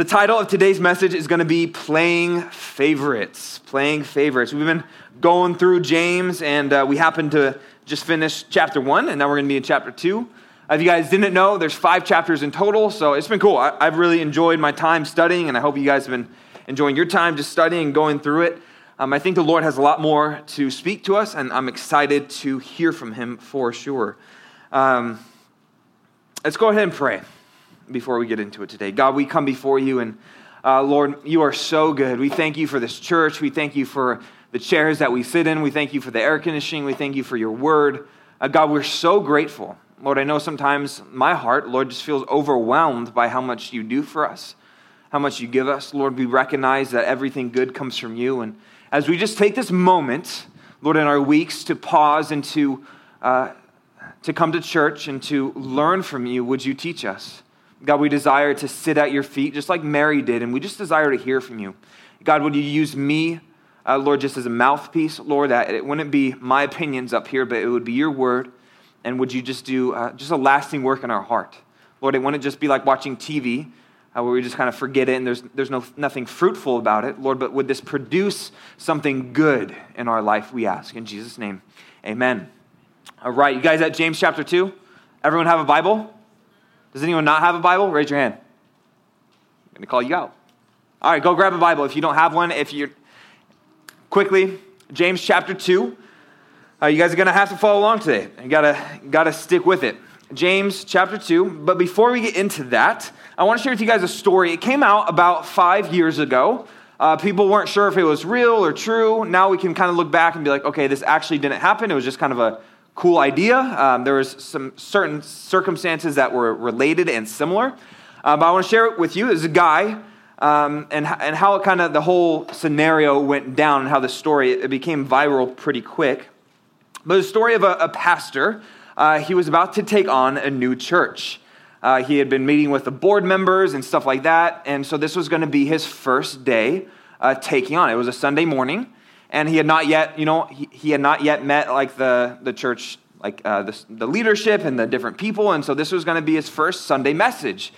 The title of today's message is going to be Playing Favorites. Playing Favorites. We've been going through James, and uh, we happened to just finish chapter one, and now we're going to be in chapter two. Uh, if you guys didn't know, there's five chapters in total, so it's been cool. I, I've really enjoyed my time studying, and I hope you guys have been enjoying your time just studying and going through it. Um, I think the Lord has a lot more to speak to us, and I'm excited to hear from Him for sure. Um, let's go ahead and pray before we get into it today. God, we come before you, and uh, Lord, you are so good. We thank you for this church. We thank you for the chairs that we sit in. We thank you for the air conditioning. We thank you for your word. Uh, God, we're so grateful. Lord, I know sometimes my heart, Lord, just feels overwhelmed by how much you do for us, how much you give us. Lord, we recognize that everything good comes from you. And as we just take this moment, Lord, in our weeks to pause and to, uh, to come to church and to learn from you, would you teach us? God, we desire to sit at your feet just like Mary did, and we just desire to hear from you. God, would you use me, uh, Lord, just as a mouthpiece, Lord, that it wouldn't be my opinions up here, but it would be your word. And would you just do uh, just a lasting work in our heart? Lord, it wouldn't just be like watching TV uh, where we just kind of forget it and there's, there's no, nothing fruitful about it. Lord, but would this produce something good in our life, we ask. In Jesus' name, amen. All right, you guys at James chapter 2? Everyone have a Bible? Does anyone not have a Bible? Raise your hand. I'm going to call you out. All right, go grab a Bible if you don't have one. If you're quickly, James chapter 2. Uh, you guys are going to have to follow along today. You got to got to stick with it. James chapter 2. But before we get into that, I want to share with you guys a story. It came out about five years ago. Uh, people weren't sure if it was real or true. Now we can kind of look back and be like, okay, this actually didn't happen. It was just kind of a cool idea. Um, there was some certain circumstances that were related and similar. Uh, but I want to share it with you. as a guy um, and, and how it kind of the whole scenario went down and how the story it became viral pretty quick. But the story of a, a pastor. Uh, he was about to take on a new church. Uh, he had been meeting with the board members and stuff like that, and so this was going to be his first day uh, taking on. It was a Sunday morning, and he had not yet, you know, he, he had not yet met like the, the church, like uh, the, the leadership and the different people. And so this was going to be his first Sunday message.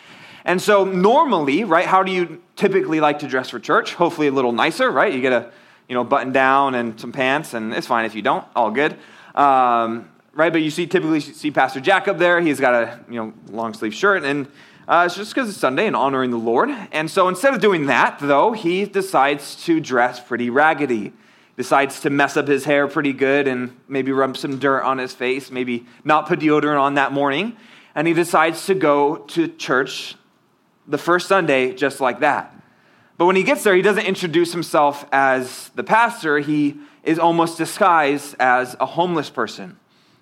And so normally, right, how do you typically like to dress for church? Hopefully a little nicer, right? You get a, you know, button down and some pants, and it's fine if you don't, all good. Um, right, but you see typically see Pastor Jack up there. He's got a, you know, long sleeve shirt, and uh, it's just because it's Sunday and honoring the Lord. And so instead of doing that, though, he decides to dress pretty raggedy decides to mess up his hair pretty good and maybe rub some dirt on his face, maybe not put deodorant on that morning. And he decides to go to church the first Sunday just like that. But when he gets there, he doesn't introduce himself as the pastor. He is almost disguised as a homeless person.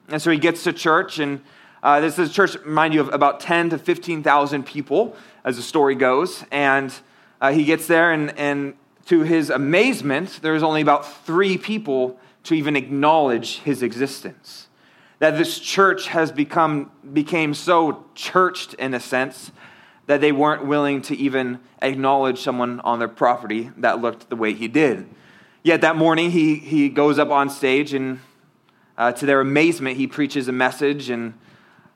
And so he gets to church, and uh, this is a church, mind you, of about 10 to 15,000 people, as the story goes. And uh, he gets there, and, and to his amazement, there's only about three people to even acknowledge his existence. That this church has become became so churched in a sense that they weren't willing to even acknowledge someone on their property that looked the way he did. Yet that morning, he, he goes up on stage, and uh, to their amazement, he preaches a message and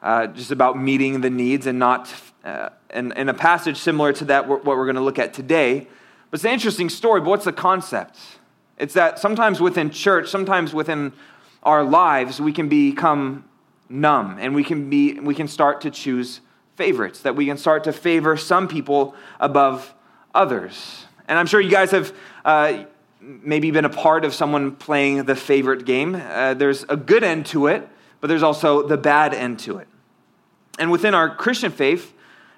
uh, just about meeting the needs and not, uh, in, in a passage similar to that, what we're going to look at today but it's an interesting story, but what's the concept? It's that sometimes within church, sometimes within our lives, we can become numb and we can, be, we can start to choose favorites, that we can start to favor some people above others. And I'm sure you guys have uh, maybe been a part of someone playing the favorite game. Uh, there's a good end to it, but there's also the bad end to it. And within our Christian faith,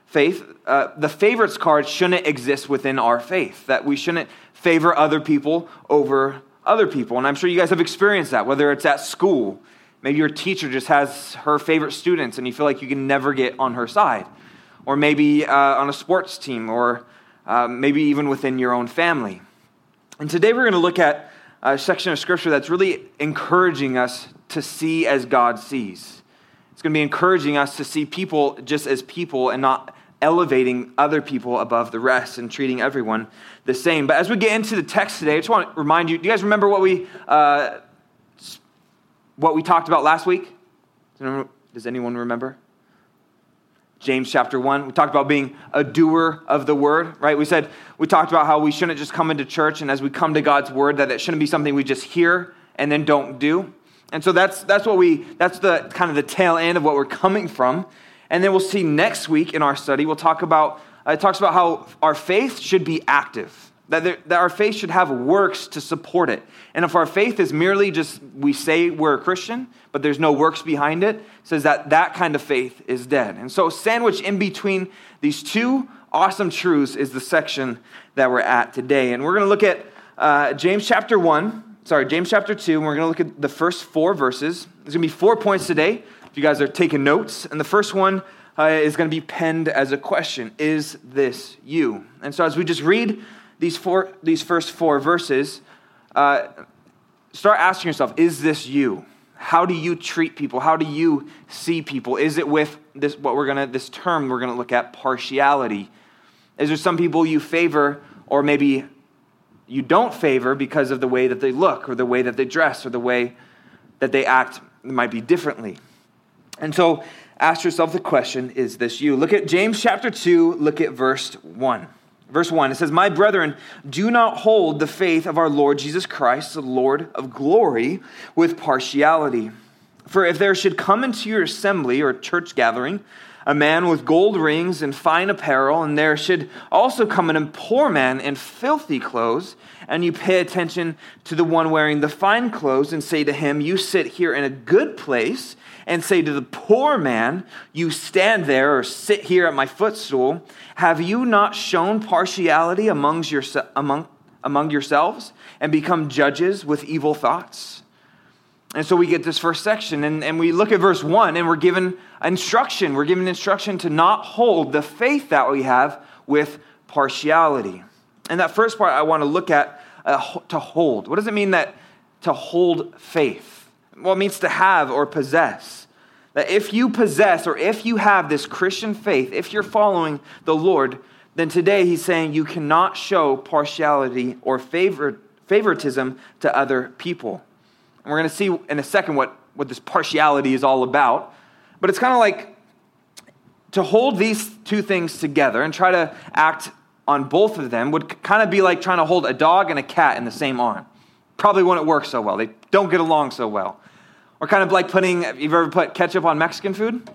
faith, uh, the favorites card shouldn't exist within our faith, that we shouldn't favor other people over other people. And I'm sure you guys have experienced that, whether it's at school. Maybe your teacher just has her favorite students and you feel like you can never get on her side. Or maybe uh, on a sports team, or uh, maybe even within your own family. And today we're going to look at a section of scripture that's really encouraging us to see as God sees. It's going to be encouraging us to see people just as people and not elevating other people above the rest and treating everyone the same. But as we get into the text today, I just want to remind you do you guys remember what we, uh, what we talked about last week? Does anyone remember? James chapter 1. We talked about being a doer of the word, right? We said, we talked about how we shouldn't just come into church and as we come to God's word, that it shouldn't be something we just hear and then don't do. And so that's, that's what we, that's the kind of the tail end of what we're coming from. And then we'll see next week in our study, we'll talk about, uh, it talks about how our faith should be active that, there, that our faith should have works to support it. And if our faith is merely just we say we're a Christian, but there's no works behind it, says that that kind of faith is dead. And so, sandwiched in between these two awesome truths is the section that we're at today. And we're going to look at uh, James chapter 1, sorry, James chapter 2, and we're going to look at the first four verses. There's going to be four points today, if you guys are taking notes. And the first one uh, is going to be penned as a question Is this you? And so, as we just read, these, four, these first four verses, uh, start asking yourself is this you? How do you treat people? How do you see people? Is it with this, what we're gonna, this term we're gonna look at, partiality? Is there some people you favor, or maybe you don't favor because of the way that they look, or the way that they dress, or the way that they act might be differently? And so ask yourself the question is this you? Look at James chapter 2, look at verse 1. Verse 1, it says, My brethren, do not hold the faith of our Lord Jesus Christ, the Lord of glory, with partiality. For if there should come into your assembly or church gathering a man with gold rings and fine apparel, and there should also come an poor man in filthy clothes, and you pay attention to the one wearing the fine clothes and say to him, You sit here in a good place, and say to the poor man, You stand there or sit here at my footstool, have you not shown partiality amongst yourse- among, among yourselves and become judges with evil thoughts? And so we get this first section, and, and we look at verse 1, and we're given instruction. We're given instruction to not hold the faith that we have with partiality. And that first part I want to look at uh, to hold. What does it mean that to hold faith? Well, it means to have or possess. That if you possess or if you have this Christian faith, if you're following the Lord, then today he's saying you cannot show partiality or favor, favoritism to other people. And we're going to see in a second what, what this partiality is all about. But it's kind of like to hold these two things together and try to act on both of them would kind of be like trying to hold a dog and a cat in the same arm. Probably wouldn't work so well. They don't get along so well. Or kind of like putting, you've ever put ketchup on Mexican food?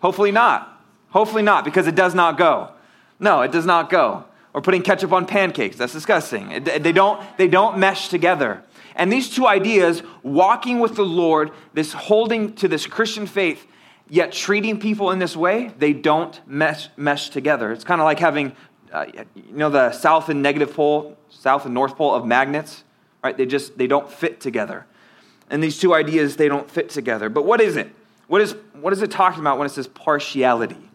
Hopefully not. Hopefully not, because it does not go. No, it does not go. Or putting ketchup on pancakes. That's disgusting. It, they, don't, they don't mesh together. And these two ideas, walking with the Lord, this holding to this Christian faith, yet treating people in this way, they don't mesh, mesh together. It's kind of like having, uh, you know, the south and negative pole, south and north pole of magnets, right? They just, they don't fit together. And these two ideas, they don't fit together. But what is it? What is, what is it talking about when it says partiality?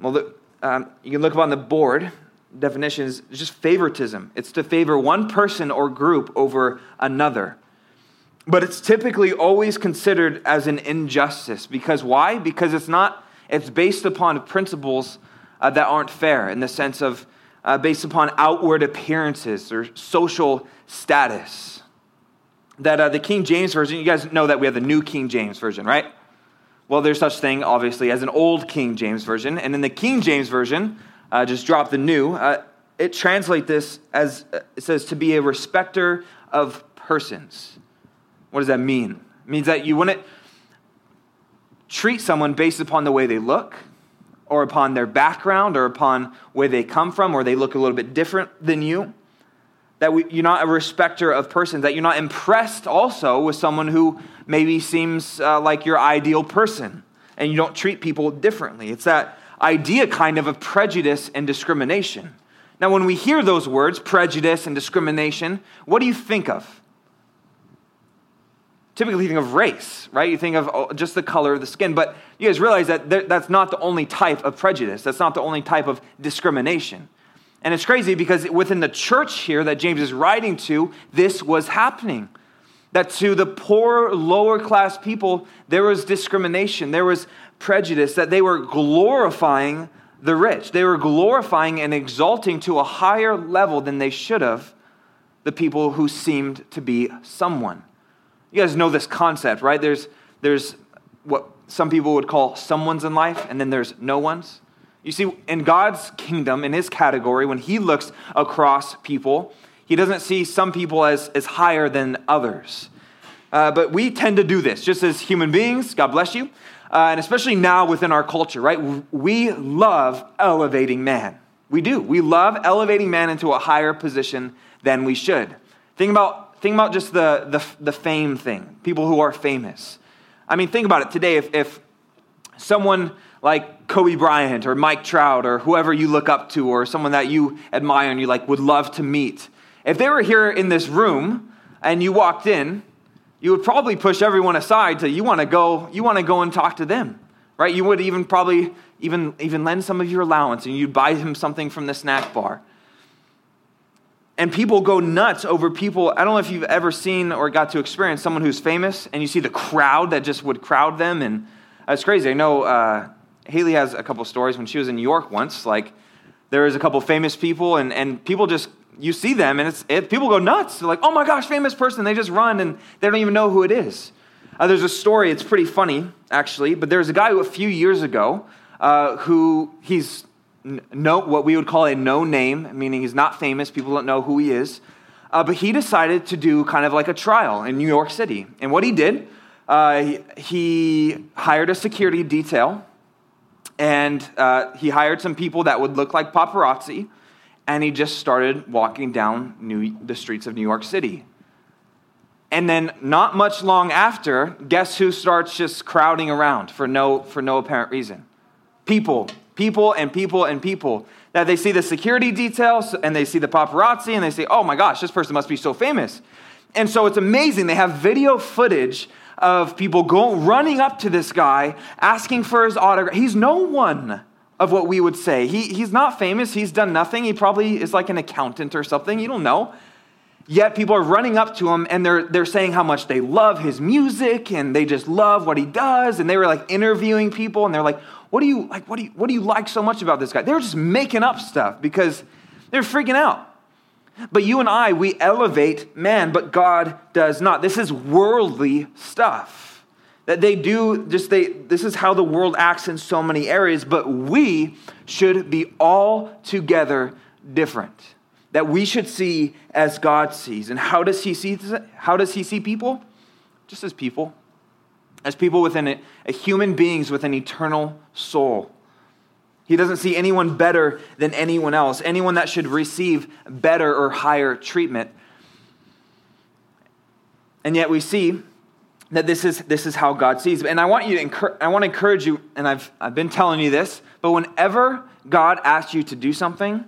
Well, the, um, you can look up on the board definition is just favoritism. It's to favor one person or group over another. But it's typically always considered as an injustice. Because why? Because it's not, it's based upon principles uh, that aren't fair in the sense of uh, based upon outward appearances or social status. That uh, the King James Version, you guys know that we have the New King James Version, right? Well, there's such thing, obviously, as an Old King James Version. And in the King James Version, uh, just drop the new. Uh, it translates this as uh, it says to be a respecter of persons. What does that mean? It means that you wouldn't treat someone based upon the way they look, or upon their background, or upon where they come from, or they look a little bit different than you. That we, you're not a respecter of persons, that you're not impressed also with someone who maybe seems uh, like your ideal person, and you don't treat people differently. It's that idea kind of of prejudice and discrimination. Now, when we hear those words, prejudice and discrimination, what do you think of? Typically, think of race, right? You think of oh, just the color of the skin. But you guys realize that that's not the only type of prejudice. That's not the only type of discrimination. And it's crazy because within the church here that James is writing to, this was happening. That to the poor, lower class people, there was discrimination. There was prejudice, that they were glorifying the rich. They were glorifying and exalting to a higher level than they should have the people who seemed to be someone. You guys know this concept, right? There's, there's what some people would call someone's in life, and then there's no one's. You see, in God's kingdom, in his category, when he looks across people, he doesn't see some people as, as higher than others. Uh, but we tend to do this just as human beings. God bless you. Uh, and especially now within our culture, right? We love elevating man. We do. We love elevating man into a higher position than we should. Think about, think about just the, the, the fame thing, people who are famous. I mean, think about it today. If, if someone like Kobe Bryant or Mike Trout or whoever you look up to or someone that you admire and you like would love to meet, if they were here in this room and you walked in, you would probably push everyone aside to you want to go you want to go and talk to them right you would even probably even even lend some of your allowance and you'd buy him something from the snack bar and people go nuts over people i don't know if you've ever seen or got to experience someone who's famous and you see the crowd that just would crowd them and it's crazy i know uh, haley has a couple stories when she was in new york once like there was a couple famous people and, and people just you see them and it's, it, people go nuts. They're like, oh my gosh, famous person. They just run and they don't even know who it is. Uh, there's a story, it's pretty funny, actually, but there's a guy who a few years ago uh, who he's no, what we would call a no name, meaning he's not famous, people don't know who he is. Uh, but he decided to do kind of like a trial in New York City. And what he did, uh, he, hired a security detail and uh, he hired some people that would look like paparazzi and he just started walking down New, the streets of New York City. And then, not much long after, guess who starts just crowding around for no, for no apparent reason? People, people, and people, and people. That they see the security details and they see the paparazzi and they say, oh my gosh, this person must be so famous. And so it's amazing. They have video footage of people going running up to this guy, asking for his autograph. He's no one of what we would say. He, he's not famous, he's done nothing. He probably is like an accountant or something, you don't know. Yet people are running up to him and they're, they're saying how much they love his music and they just love what he does. And they were like interviewing people and they're like, what do you like? What do you, what do you like so much about this guy? They're just making up stuff because they're freaking out. But you and I, we elevate man, but God does not. This is worldly stuff. That they do just they this is how the world acts in so many areas, but we should be all together different. That we should see as God sees. And how does he see how does he see people? Just as people. As people within a, a human beings with an eternal soul. He doesn't see anyone better than anyone else, anyone that should receive better or higher treatment. And yet we see that this is, this is how God sees. And I want you to encourage, I want to encourage you, and I've, I've been telling you this, but whenever God asks you to do something,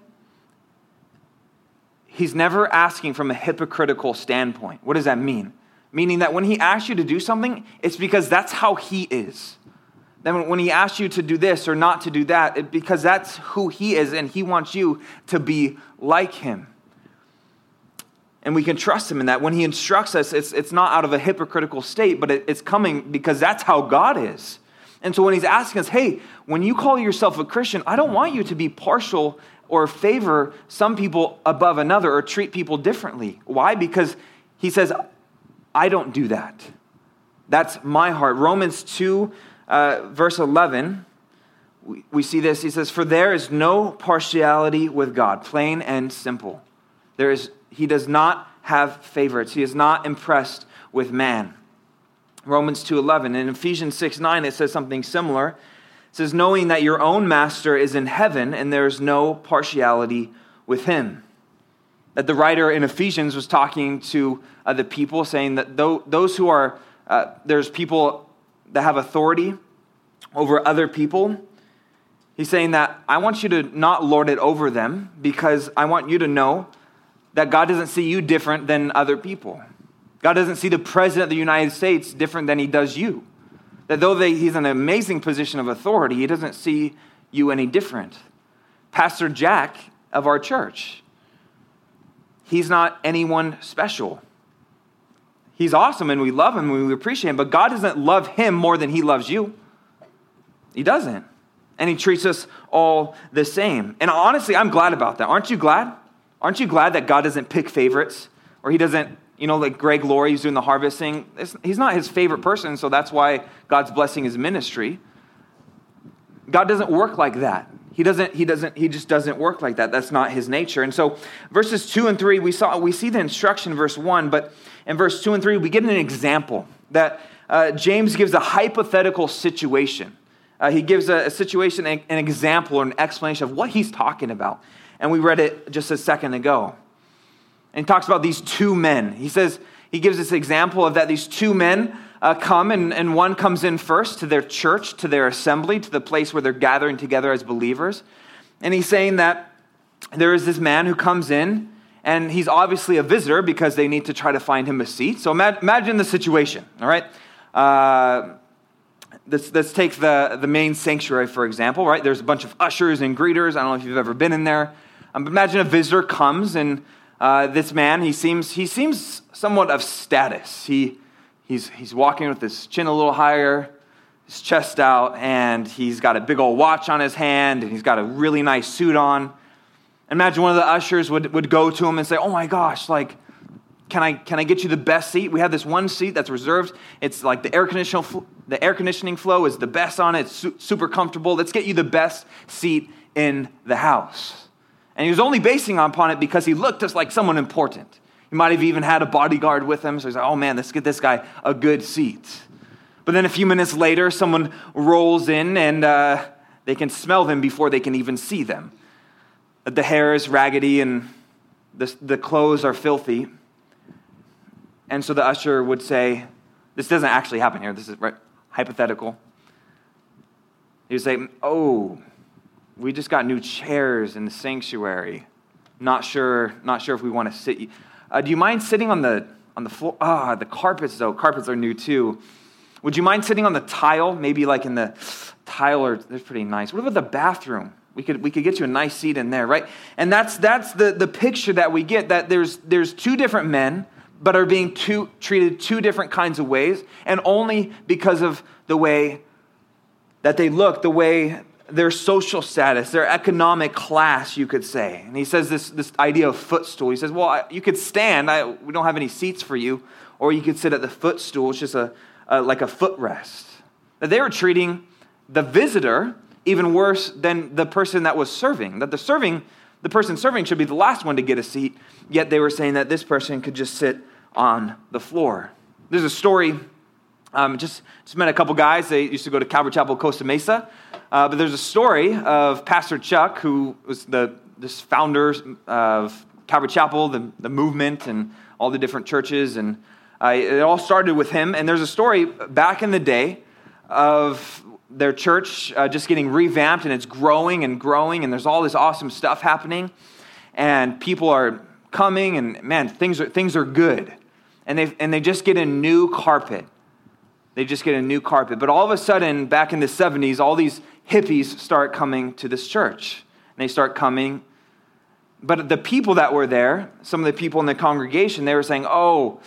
He's never asking from a hypocritical standpoint. What does that mean? Meaning that when He asks you to do something, it's because that's how He is. Then when He asks you to do this or not to do that, it, because that's who He is, and He wants you to be like Him. And we can trust him in that. When he instructs us, it's, it's not out of a hypocritical state, but it, it's coming because that's how God is. And so when he's asking us, hey, when you call yourself a Christian, I don't want you to be partial or favor some people above another or treat people differently. Why? Because he says, I don't do that. That's my heart. Romans 2, uh, verse 11, we, we see this. He says, For there is no partiality with God, plain and simple. There is he does not have favorites. He is not impressed with man. Romans 2:11 in Ephesians 6:9 it says something similar. It says knowing that your own master is in heaven and there is no partiality with him. That the writer in Ephesians was talking to uh, the people saying that those who are uh, there's people that have authority over other people. He's saying that I want you to not lord it over them because I want you to know that God doesn't see you different than other people. God doesn't see the president of the United States different than he does you. That though they, he's in an amazing position of authority, he doesn't see you any different. Pastor Jack of our church, he's not anyone special. He's awesome and we love him and we appreciate him, but God doesn't love him more than he loves you. He doesn't. And he treats us all the same. And honestly, I'm glad about that. Aren't you glad? Aren't you glad that God doesn't pick favorites or he doesn't You know, like Greg Laurie, who's doing the harvesting. He's not his favorite person, so that's why God's blessing his ministry. God doesn't work like that. He doesn't, he doesn't, he just doesn't work like that. That's not his nature. And so verses two and three, we saw we see the instruction in verse one, but in verse two and three, we get an example that uh, James gives a hypothetical situation. Uh, he gives a, a situation, an, an example, or an explanation of what he's talking about. And we read it just a second ago. And he talks about these two men. He says, he gives this example of that these two men uh, come, and, and one comes in first to their church, to their assembly, to the place where they're gathering together as believers. And he's saying that there is this man who comes in, and he's obviously a visitor because they need to try to find him a seat. So imagine the situation, all right? Uh, let's, let's take the, the main sanctuary, for example, right? There's a bunch of ushers and greeters. I don't know if you've ever been in there. Um, imagine a visitor comes, and uh, this man, he seems, he seems somewhat of status. He, He's, he's walking with his chin a little higher, his chest out, and he's got a big old watch on his hand, and he's got a really nice suit on. Imagine one of the ushers would, would go to him and say, Oh my gosh, like, can I, can I get you the best seat? We have this one seat that's reserved. It's like the air, conditioning, the air conditioning flow is the best on it. It's su- super comfortable. Let's get you the best seat in the house. And he was only basing upon it because he looked just like someone important. He might have even had a bodyguard with him. So he's like, oh man, let's get this guy a good seat. But then a few minutes later, someone rolls in and uh, they can smell them before they can even see them. The hair is raggedy and the, the clothes are filthy. And so the usher would say, This doesn't actually happen here. This is right, hypothetical. He would say, Oh, we just got new chairs in the sanctuary. Not sure, not sure if we want to sit. Uh, do you mind sitting on the, on the floor? Ah, the carpets, though. Carpets are new, too. Would you mind sitting on the tile? Maybe like in the tile, or they're pretty nice. What about the bathroom? We could, we could get you a nice seat in there, right? And that's, that's the, the picture that we get that there's, there's two different men, but are being two, treated two different kinds of ways, and only because of the way that they look, the way their social status, their economic class, you could say. And he says this, this idea of footstool. He says, well, you could stand. I, we don't have any seats for you. Or you could sit at the footstool. It's just a, a, like a footrest. That they were treating the visitor even worse than the person that was serving. That the serving, the person serving should be the last one to get a seat. Yet they were saying that this person could just sit on the floor. There's a story um, just, just met a couple guys. They used to go to Calvary Chapel, Costa Mesa. Uh, but there's a story of Pastor Chuck, who was the this founder of Calvary Chapel, the, the movement, and all the different churches. And uh, it all started with him. And there's a story back in the day of their church uh, just getting revamped, and it's growing and growing, and there's all this awesome stuff happening. And people are coming, and man, things are, things are good. And they, and they just get a new carpet they just get a new carpet. But all of a sudden, back in the 70s, all these hippies start coming to this church. And they start coming. But the people that were there, some of the people in the congregation, they were saying, Oh,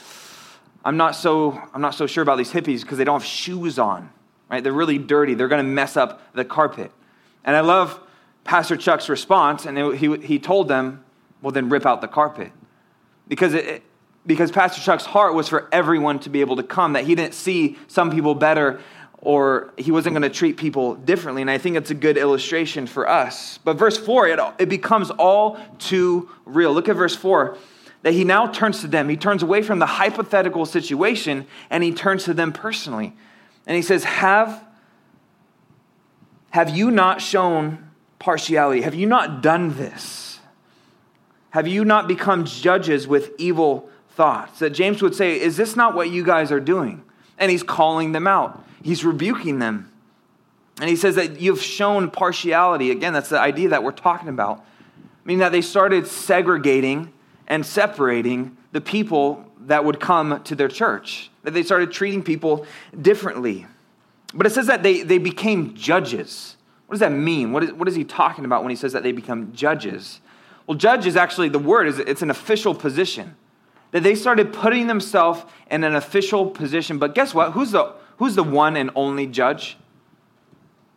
I'm not so, I'm not so sure about these hippies because they don't have shoes on. Right? They're really dirty. They're going to mess up the carpet. And I love Pastor Chuck's response. And he, he told them, Well, then rip out the carpet. Because it, because Pastor Chuck's heart was for everyone to be able to come, that he didn't see some people better or he wasn't going to treat people differently. And I think it's a good illustration for us. But verse 4, it, it becomes all too real. Look at verse 4 that he now turns to them. He turns away from the hypothetical situation and he turns to them personally. And he says, Have, have you not shown partiality? Have you not done this? Have you not become judges with evil thoughts. That James would say, Is this not what you guys are doing? And he's calling them out, he's rebuking them. And he says that you've shown partiality. Again, that's the idea that we're talking about. Meaning that they started segregating and separating the people that would come to their church, that they started treating people differently. But it says that they, they became judges. What does that mean? What is, what is he talking about when he says that they become judges? Well, judge is actually the word, is it's an official position that they started putting themselves in an official position. But guess what? Who's the, who's the one and only judge?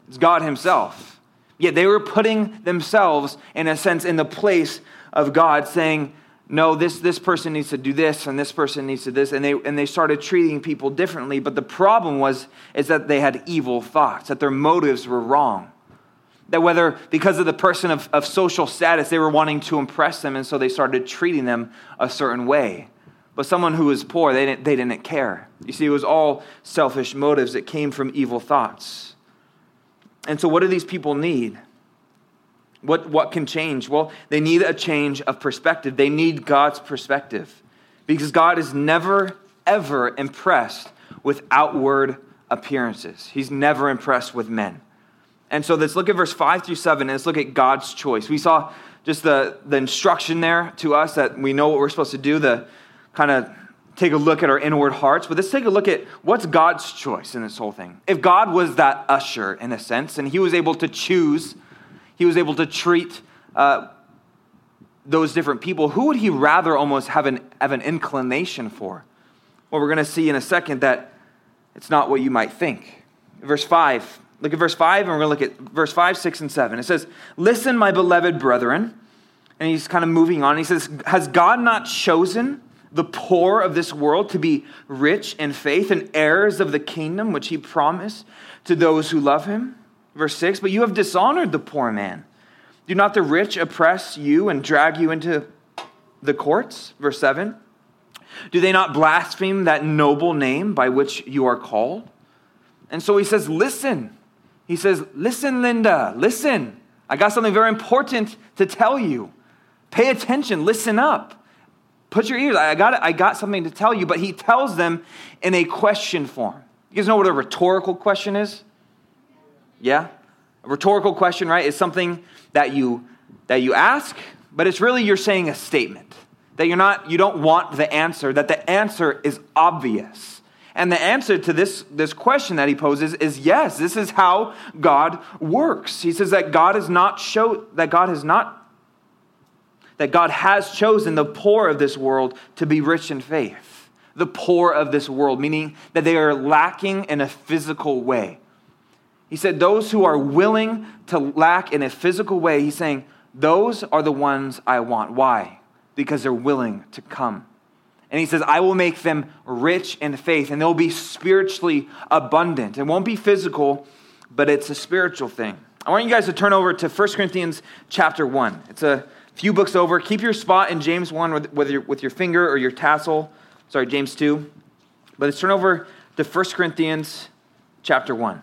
It's God Himself. Yet they were putting themselves, in a sense, in the place of God, saying, no, this, this person needs to do this and this person needs to this. And they, and they started treating people differently. But the problem was, is that they had evil thoughts, that their motives were wrong. That whether because of the person of, of social status, they were wanting to impress them, and so they started treating them a certain way. But someone who was poor, they didn't, they didn't care. You see, it was all selfish motives that came from evil thoughts. And so, what do these people need? What, what can change? Well, they need a change of perspective. They need God's perspective because God is never, ever impressed with outward appearances. He's never impressed with men. And so let's look at verse 5 through 7 and let's look at God's choice. We saw just the, the instruction there to us that we know what we're supposed to do, the kind of take a look at our inward hearts. But let's take a look at what's God's choice in this whole thing. If God was that usher, in a sense, and he was able to choose he was able to treat uh, those different people, who would he rather almost have an, have an inclination for? Well, we're going to see in a second that it's not what you might think. Verse 5, look at verse 5, and we're going to look at verse 5, 6, and 7. It says, Listen, my beloved brethren. And he's kind of moving on. He says, Has God not chosen the poor of this world to be rich in faith and heirs of the kingdom which he promised to those who love him? Verse 6 But you have dishonored the poor man. Do not the rich oppress you and drag you into the courts? Verse 7 Do they not blaspheme that noble name by which you are called? And so he says, Listen. He says, Listen, Linda, listen. I got something very important to tell you. Pay attention, listen up. Put your ears. I got, I got something to tell you, but he tells them in a question form. You guys know what a rhetorical question is? Yeah? A rhetorical question, right, is something that you that you ask, but it's really you're saying a statement. That you're not you don't want the answer, that the answer is obvious. And the answer to this, this question that he poses is yes, this is how God works. He says that God is not show that God has not that God has chosen the poor of this world to be rich in faith. The poor of this world, meaning that they are lacking in a physical way. He said, Those who are willing to lack in a physical way, he's saying, Those are the ones I want. Why? Because they're willing to come. And he says, I will make them rich in faith, and they'll be spiritually abundant. It won't be physical, but it's a spiritual thing. I want you guys to turn over to 1 Corinthians chapter 1. It's a few books over. Keep your spot in James 1 with, with, your, with your finger or your tassel. Sorry, James 2. But let's turn over to 1 Corinthians chapter 1.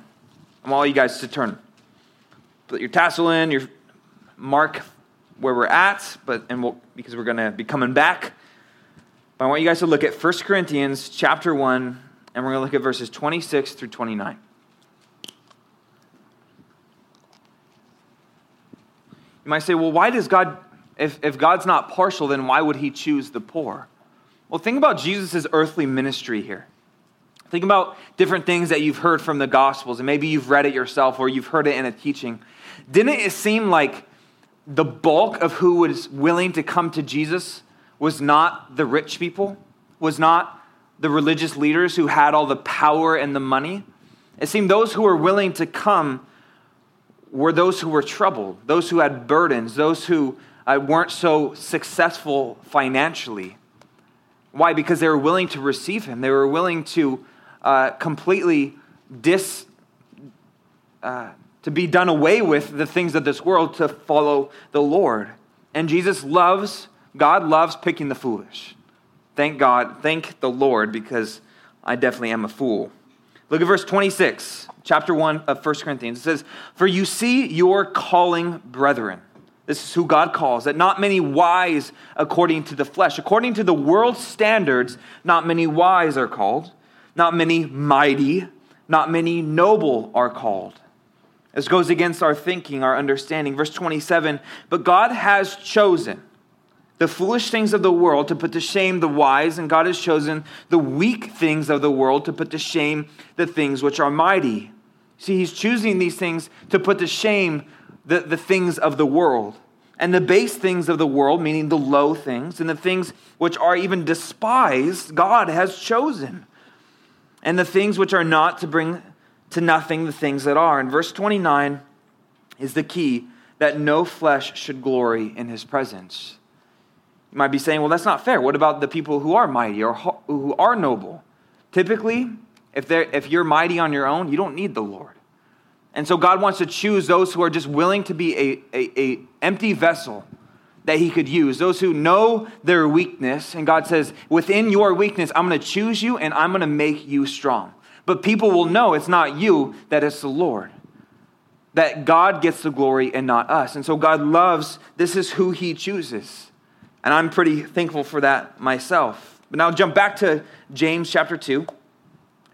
I want all you guys to turn. Put your tassel in, your mark where we're at, but and we'll, because we're going to be coming back. But I want you guys to look at 1 Corinthians chapter 1, and we're going to look at verses 26 through 29. You might say, well, why does God, if, if God's not partial, then why would he choose the poor? Well, think about Jesus' earthly ministry here. Think about different things that you've heard from the Gospels, and maybe you've read it yourself or you've heard it in a teaching. Didn't it seem like the bulk of who was willing to come to Jesus was not the rich people, was not the religious leaders who had all the power and the money? It seemed those who were willing to come were those who were troubled, those who had burdens, those who uh, weren't so successful financially. Why? Because they were willing to receive him. They were willing to uh, completely dis, uh, to be done away with the things of this world to follow the Lord. And Jesus loves, God loves picking the foolish. Thank God, thank the Lord, because I definitely am a fool. Look at verse 26, chapter 1 of 1 Corinthians. It says, For you see your calling, brethren. This is who God calls, that not many wise according to the flesh. According to the world's standards, not many wise are called. Not many mighty, not many noble are called. This goes against our thinking, our understanding. Verse 27 But God has chosen the foolish things of the world to put to shame the wise, and God has chosen the weak things of the world to put to shame the things which are mighty. See, He's choosing these things to put to shame the, the things of the world. And the base things of the world, meaning the low things, and the things which are even despised, God has chosen and the things which are not to bring to nothing the things that are. And verse 29 is the key that no flesh should glory in his presence. You might be saying, well, that's not fair. What about the people who are mighty or who are noble? Typically, if, if you're mighty on your own, you don't need the Lord. And so God wants to choose those who are just willing to be a, a, a empty vessel that he could use, those who know their weakness. And God says, within your weakness, I'm going to choose you and I'm going to make you strong. But people will know it's not you, that it's the Lord. That God gets the glory and not us. And so God loves, this is who he chooses. And I'm pretty thankful for that myself. But now jump back to James chapter 2.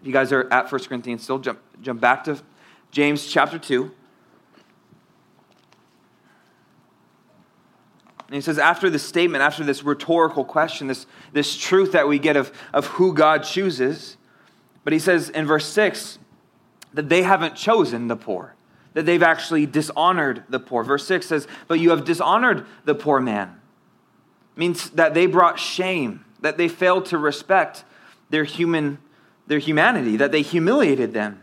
If you guys are at 1 Corinthians still, jump, jump back to James chapter 2. And he says, after this statement, after this rhetorical question, this, this truth that we get of, of who God chooses, but he says in verse 6 that they haven't chosen the poor, that they've actually dishonored the poor. Verse 6 says, But you have dishonored the poor man. Means that they brought shame, that they failed to respect their human their humanity, that they humiliated them.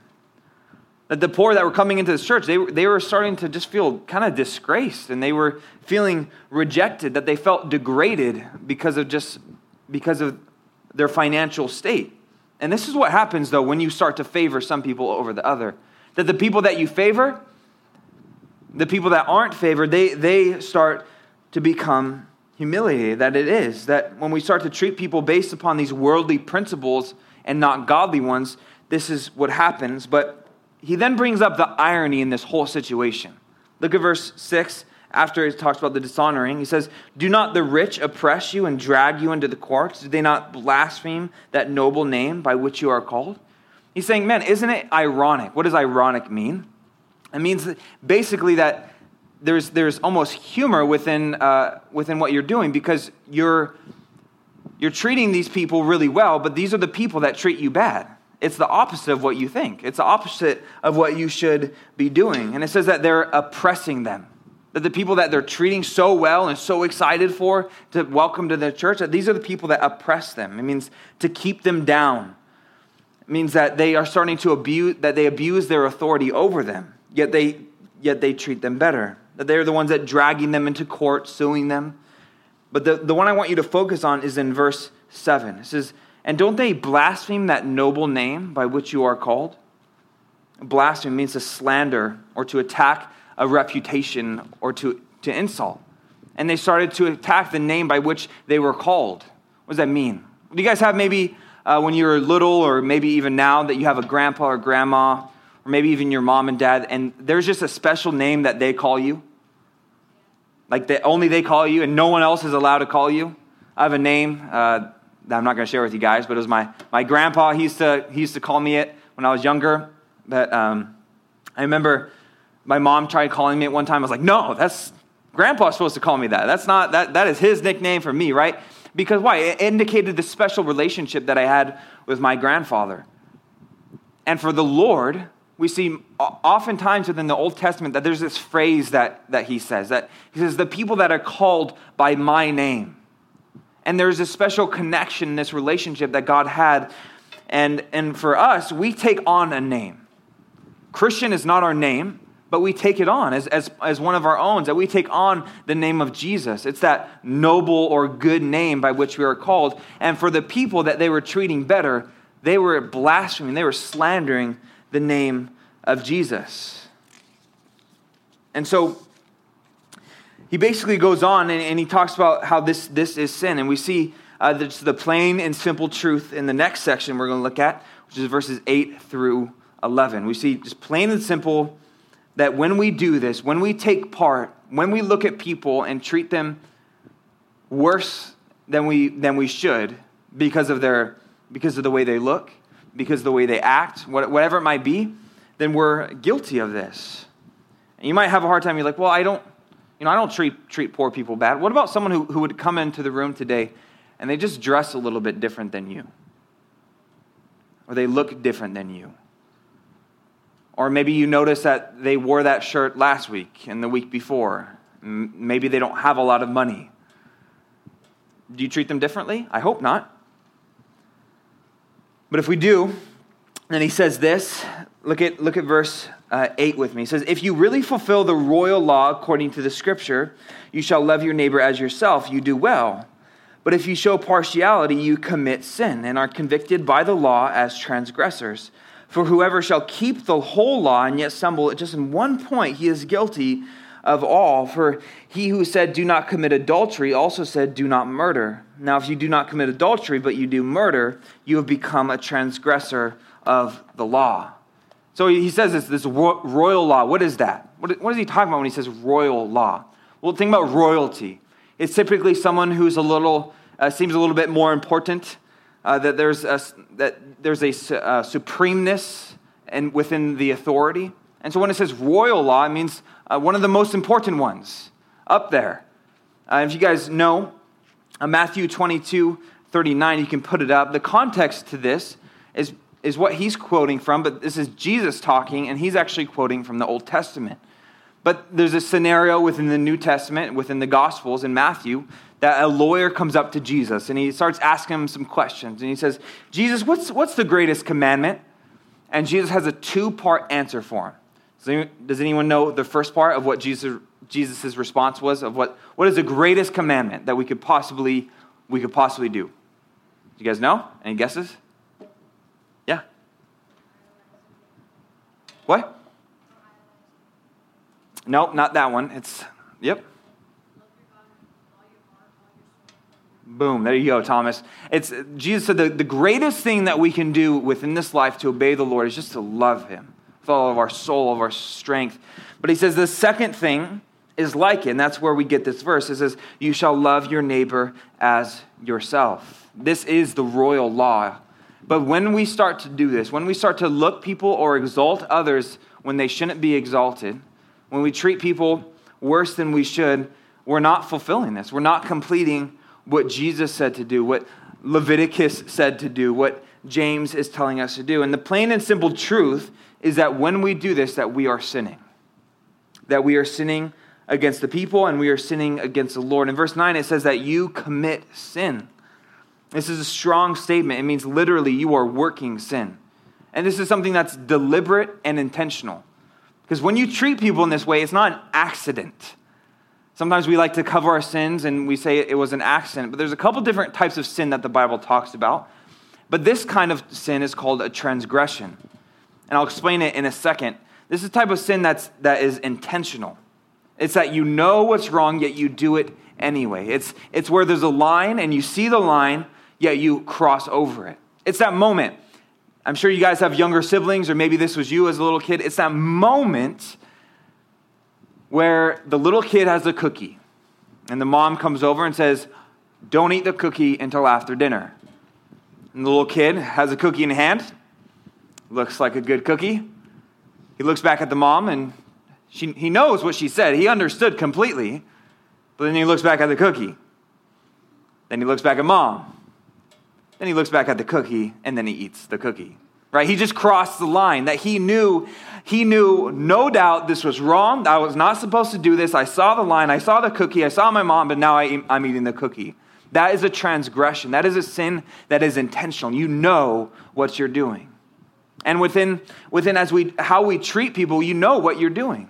That the poor that were coming into this church, they, they were starting to just feel kind of disgraced and they were feeling rejected, that they felt degraded because of just because of their financial state. And this is what happens though when you start to favor some people over the other. That the people that you favor, the people that aren't favored, they, they start to become humiliated. That it is. That when we start to treat people based upon these worldly principles and not godly ones, this is what happens. But he then brings up the irony in this whole situation. Look at verse 6 after he talks about the dishonoring. He says, Do not the rich oppress you and drag you into the courts? Do they not blaspheme that noble name by which you are called? He's saying, Man, isn't it ironic? What does ironic mean? It means basically that there's, there's almost humor within, uh, within what you're doing because you're, you're treating these people really well, but these are the people that treat you bad. It's the opposite of what you think. It's the opposite of what you should be doing. And it says that they're oppressing them. That the people that they're treating so well and so excited for to welcome to the church, that these are the people that oppress them. It means to keep them down. It means that they are starting to abuse, that they abuse their authority over them, yet they, yet they treat them better. That they're the ones that dragging them into court, suing them. But the, the one I want you to focus on is in verse 7. It says, and don't they blaspheme that noble name by which you are called? Blaspheme means to slander or to attack a reputation or to, to insult. And they started to attack the name by which they were called. What does that mean? Do you guys have maybe uh, when you were little, or maybe even now, that you have a grandpa or grandma, or maybe even your mom and dad, and there's just a special name that they call you? Like that only they call you, and no one else is allowed to call you? I have a name. Uh, that I'm not going to share with you guys, but it was my, my grandpa. He used, to, he used to call me it when I was younger. But um, I remember my mom tried calling me it one time. I was like, no, that's grandpa's supposed to call me that. That's not, that, that is his nickname for me, right? Because why? It indicated the special relationship that I had with my grandfather. And for the Lord, we see oftentimes within the Old Testament that there's this phrase that, that he says that he says, the people that are called by my name. And there's a special connection this relationship that God had. And, and for us, we take on a name. Christian is not our name, but we take it on as, as, as one of our own, that we take on the name of Jesus. It's that noble or good name by which we are called. And for the people that they were treating better, they were blaspheming, they were slandering the name of Jesus. And so he basically goes on and, and, he talks about how this, this is sin. And we see uh, the, the plain and simple truth in the next section we're going to look at, which is verses 8 through 11. We see just plain and simple that when we do this, when we take part, when we look at people and treat them worse than we, than we should because of, their, because of the way they look, because of the way they act, whatever it might be, then we're guilty of this. And you might have a hard time. You're like, well, I don't, you know, I don't treat, treat poor people bad. What about someone who, who would come into the room today and they just dress a little bit different than you? Or they look different than you? Or maybe you notice that they wore that shirt last week and the week before. Maybe they don't have a lot of money. Do you treat them differently? I hope not. But if we do, then he says this look at, look at verse uh, 8 with me. He says, If you really fulfill the royal law according to the scripture, you shall love your neighbor as yourself, you do well. But if you show partiality, you commit sin and are convicted by the law as transgressors. For whoever shall keep the whole law and yet stumble at just in one point, he is guilty of all. For he who said, Do not commit adultery, also said, Do not murder. Now, if you do not commit adultery, but you do murder, you have become a transgressor of the law. So he says this, this royal law. What is that? What, what is he talking about when he says royal law? Well, think about royalty. It's typically someone who's a little, uh, seems a little bit more important, uh, that there's a, that there's a uh, supremeness and within the authority. And so when it says royal law, it means uh, one of the most important ones up there. Uh, if you guys know, uh, Matthew 22, 39, you can put it up. The context to this is, is what he's quoting from, but this is Jesus talking, and he's actually quoting from the Old Testament. But there's a scenario within the New Testament, within the Gospels in Matthew, that a lawyer comes up to Jesus and he starts asking him some questions. And he says, Jesus, what's, what's the greatest commandment? And Jesus has a two part answer for him. Does anyone, know the first part of what Jesus' Jesus' response was of what, what is the greatest commandment that we could possibly we could possibly do? Do you guys know? Any guesses? Yeah. What? Nope, not that one. It's yep. Boom, there you go, Thomas. It's Jesus said the, the greatest thing that we can do within this life to obey the Lord is just to love him with all of our soul, of our strength. But he says the second thing is like it, and that's where we get this verse. It says, You shall love your neighbor as yourself. This is the royal law. But when we start to do this, when we start to look people or exalt others when they shouldn't be exalted, when we treat people worse than we should, we're not fulfilling this. We're not completing what Jesus said to do, what Leviticus said to do, what James is telling us to do. And the plain and simple truth is that when we do this, that we are sinning. That we are sinning against the people and we are sinning against the Lord. In verse 9, it says that you commit sin. This is a strong statement. It means literally you are working sin. And this is something that's deliberate and intentional. Because when you treat people in this way, it's not an accident. Sometimes we like to cover our sins and we say it was an accident, but there's a couple different types of sin that the Bible talks about. But this kind of sin is called a transgression. And I'll explain it in a second. This is type of sin that's, that is intentional. It's that you know what's wrong, yet you do it anyway. It's, it's where there's a line and you see the line, yet you cross over it. It's that moment. I'm sure you guys have younger siblings, or maybe this was you as a little kid. It's that moment where the little kid has a cookie, and the mom comes over and says, Don't eat the cookie until after dinner. And the little kid has a cookie in hand, looks like a good cookie. He looks back at the mom and she, he knows what she said. He understood completely. But then he looks back at the cookie. Then he looks back at mom. Then he looks back at the cookie and then he eats the cookie. Right? He just crossed the line that he knew he knew no doubt this was wrong. I was not supposed to do this. I saw the line. I saw the cookie. I saw my mom, but now I, I'm eating the cookie. That is a transgression. That is a sin that is intentional. You know what you're doing. And within, within as we, how we treat people, you know what you're doing.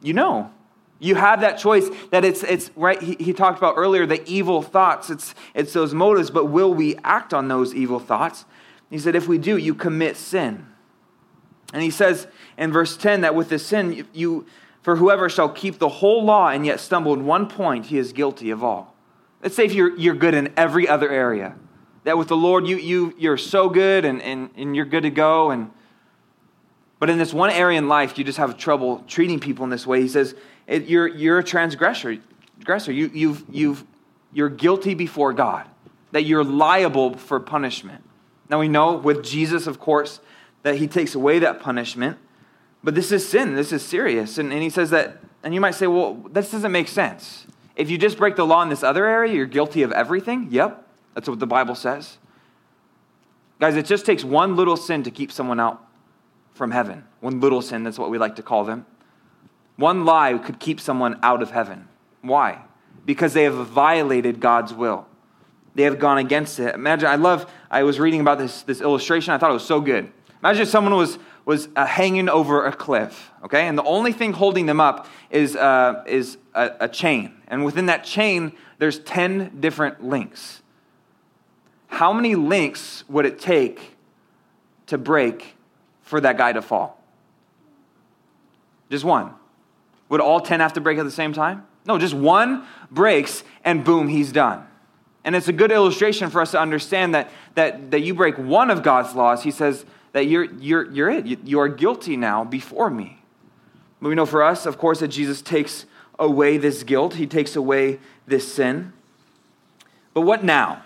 You know. You have that choice that it's, it's right, he, he talked about earlier, the evil thoughts. It's, it's those motives, but will we act on those evil thoughts? He said, if we do, you commit sin. And he says in verse 10 that with this sin, you, for whoever shall keep the whole law and yet stumble in one point, he is guilty of all. Let's say if you're, you're good in every other area that with the Lord, you, you, you're so good and, and, and you're good to go. And, but in this one area in life, you just have trouble treating people in this way. He says, you're, you're a transgressor. transgressor. You, you've, you've, you're guilty before God, that you're liable for punishment. Now we know with Jesus, of course, that he takes away that punishment. But this is sin. This is serious. And, and he says that, and you might say, well, this doesn't make sense. If you just break the law in this other area, you're guilty of everything? Yep. That's what the Bible says. Guys, it just takes one little sin to keep someone out from heaven. One little sin, that's what we like to call them. One lie could keep someone out of heaven. Why? Because they have violated God's will. They have gone against it. Imagine, I love, I was reading about this, this illustration. I thought it was so good. Imagine if someone was, was uh, hanging over a cliff, okay? And the only thing holding them up is, uh, is a, a chain. And within that chain, there's 10 different links. How many links would it take to break for that guy to fall? Just one. Would all 10 have to break at the same time? No, just one breaks and boom, he's done. And it's a good illustration for us to understand that, that, that you break one of God's laws, he says that you're, you're, you're it. You, you are guilty now before me. But we know for us, of course, that Jesus takes away this guilt, he takes away this sin. But what now?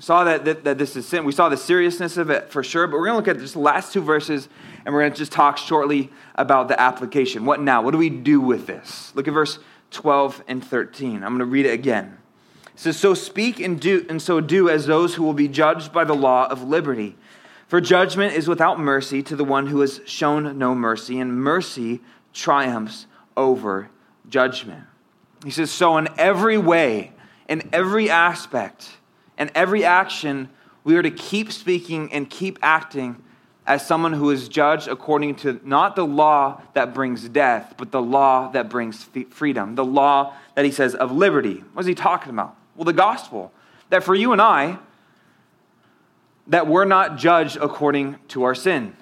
Saw that, that, that this is sin. We saw the seriousness of it for sure, but we're going to look at just the last two verses and we're going to just talk shortly about the application. What now? What do we do with this? Look at verse 12 and 13. I'm going to read it again. It says, So speak and do and so do as those who will be judged by the law of liberty. For judgment is without mercy to the one who has shown no mercy, and mercy triumphs over judgment. He says, So in every way, in every aspect, and every action, we are to keep speaking and keep acting as someone who is judged according to not the law that brings death, but the law that brings freedom, the law that he says of liberty. What is he talking about? Well, the gospel. That for you and I, that we're not judged according to our sin.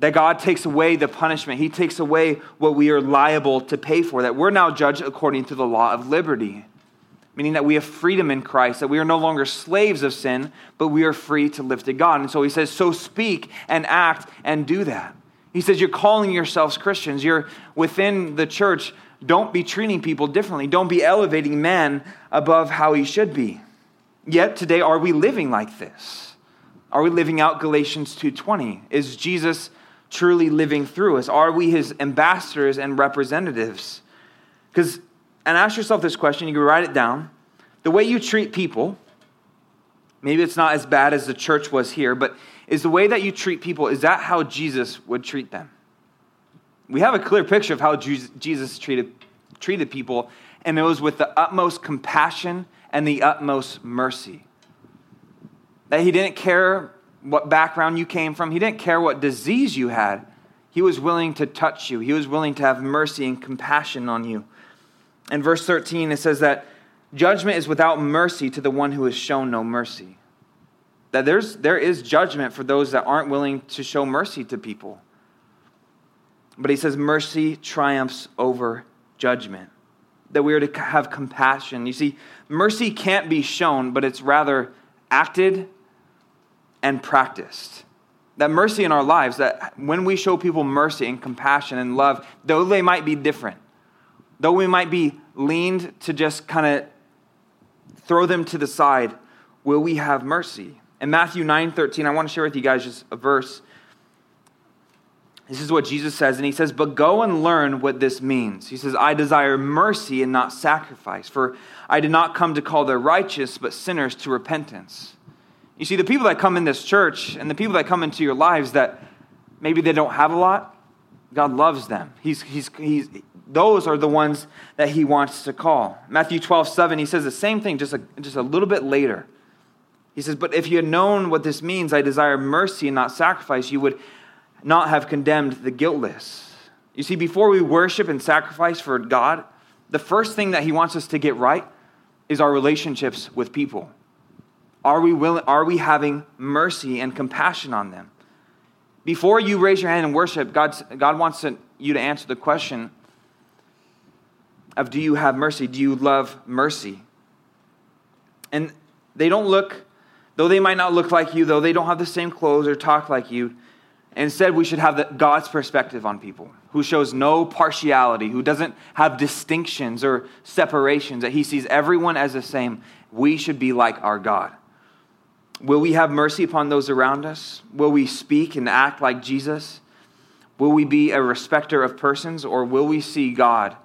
That God takes away the punishment. He takes away what we are liable to pay for. That we're now judged according to the law of liberty meaning that we have freedom in Christ, that we are no longer slaves of sin, but we are free to live to God. And so he says, So speak and act and do that. He says, You're calling yourselves Christians. You're within the church. Don't be treating people differently. Don't be elevating man above how he should be. Yet today, are we living like this? Are we living out Galatians 2:20? Is Jesus truly living through us? Are we his ambassadors and representatives? Because and ask yourself this question. You can write it down. The way you treat people, maybe it's not as bad as the church was here, but is the way that you treat people, is that how Jesus would treat them? We have a clear picture of how Jesus treated, treated people, and it was with the utmost compassion and the utmost mercy. That he didn't care what background you came from, he didn't care what disease you had. He was willing to touch you, he was willing to have mercy and compassion on you. In verse 13, it says that judgment is without mercy to the one who has shown no mercy. That there's, there is judgment for those that aren't willing to show mercy to people. But he says mercy triumphs over judgment. That we are to have compassion. You see, mercy can't be shown, but it's rather acted and practiced. That mercy in our lives, that when we show people mercy and compassion and love, though they might be different, though we might be leaned to just kind of throw them to the side, will we have mercy? In Matthew 9 13, I want to share with you guys just a verse. This is what Jesus says, and he says, But go and learn what this means. He says, I desire mercy and not sacrifice, for I did not come to call the righteous, but sinners to repentance. You see, the people that come in this church and the people that come into your lives that maybe they don't have a lot, God loves them. He's, he's, he's, those are the ones that he wants to call. Matthew 12, 7, he says the same thing just a, just a little bit later. He says, But if you had known what this means, I desire mercy and not sacrifice, you would not have condemned the guiltless. You see, before we worship and sacrifice for God, the first thing that he wants us to get right is our relationships with people. Are we, willing, are we having mercy and compassion on them? Before you raise your hand and worship, God's, God wants to, you to answer the question of do you have mercy? Do you love mercy? And they don't look, though they might not look like you, though they don't have the same clothes or talk like you. Instead, we should have the, God's perspective on people, who shows no partiality, who doesn't have distinctions or separations, that he sees everyone as the same. We should be like our God. Will we have mercy upon those around us? Will we speak and act like Jesus? Will we be a respecter of persons, or will we see God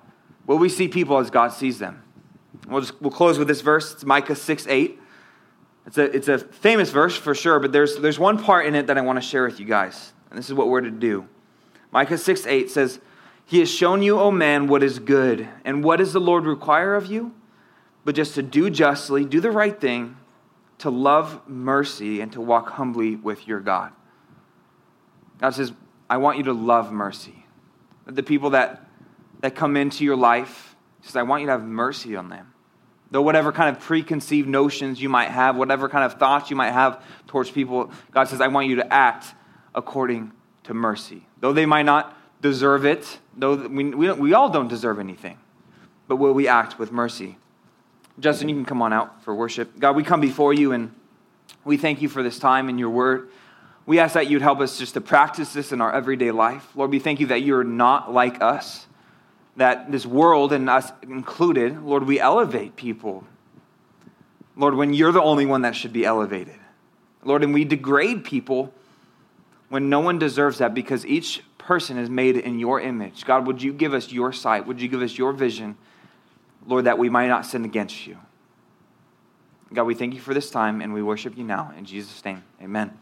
Will we see people as God sees them? We'll, just, we'll close with this verse. It's Micah 6 8. It's a, it's a famous verse for sure, but there's, there's one part in it that I want to share with you guys. And this is what we're to do. Micah 6 8 says, He has shown you, O man, what is good. And what does the Lord require of you? But just to do justly, do the right thing, to love mercy, and to walk humbly with your God. God says, I want you to love mercy. The people that that come into your life, He says, I want you to have mercy on them. Though whatever kind of preconceived notions you might have, whatever kind of thoughts you might have towards people, God says, I want you to act according to mercy. Though they might not deserve it, though we, we, we all don't deserve anything, but will we act with mercy? Justin, you can come on out for worship. God, we come before you and we thank you for this time and your word. We ask that you'd help us just to practice this in our everyday life. Lord, we thank you that you're not like us, that this world, and us included, Lord, we elevate people. Lord, when you're the only one that should be elevated. Lord, and we degrade people when no one deserves that because each person is made in your image. God, would you give us your sight? Would you give us your vision, Lord, that we might not sin against you? God, we thank you for this time and we worship you now. In Jesus' name, amen.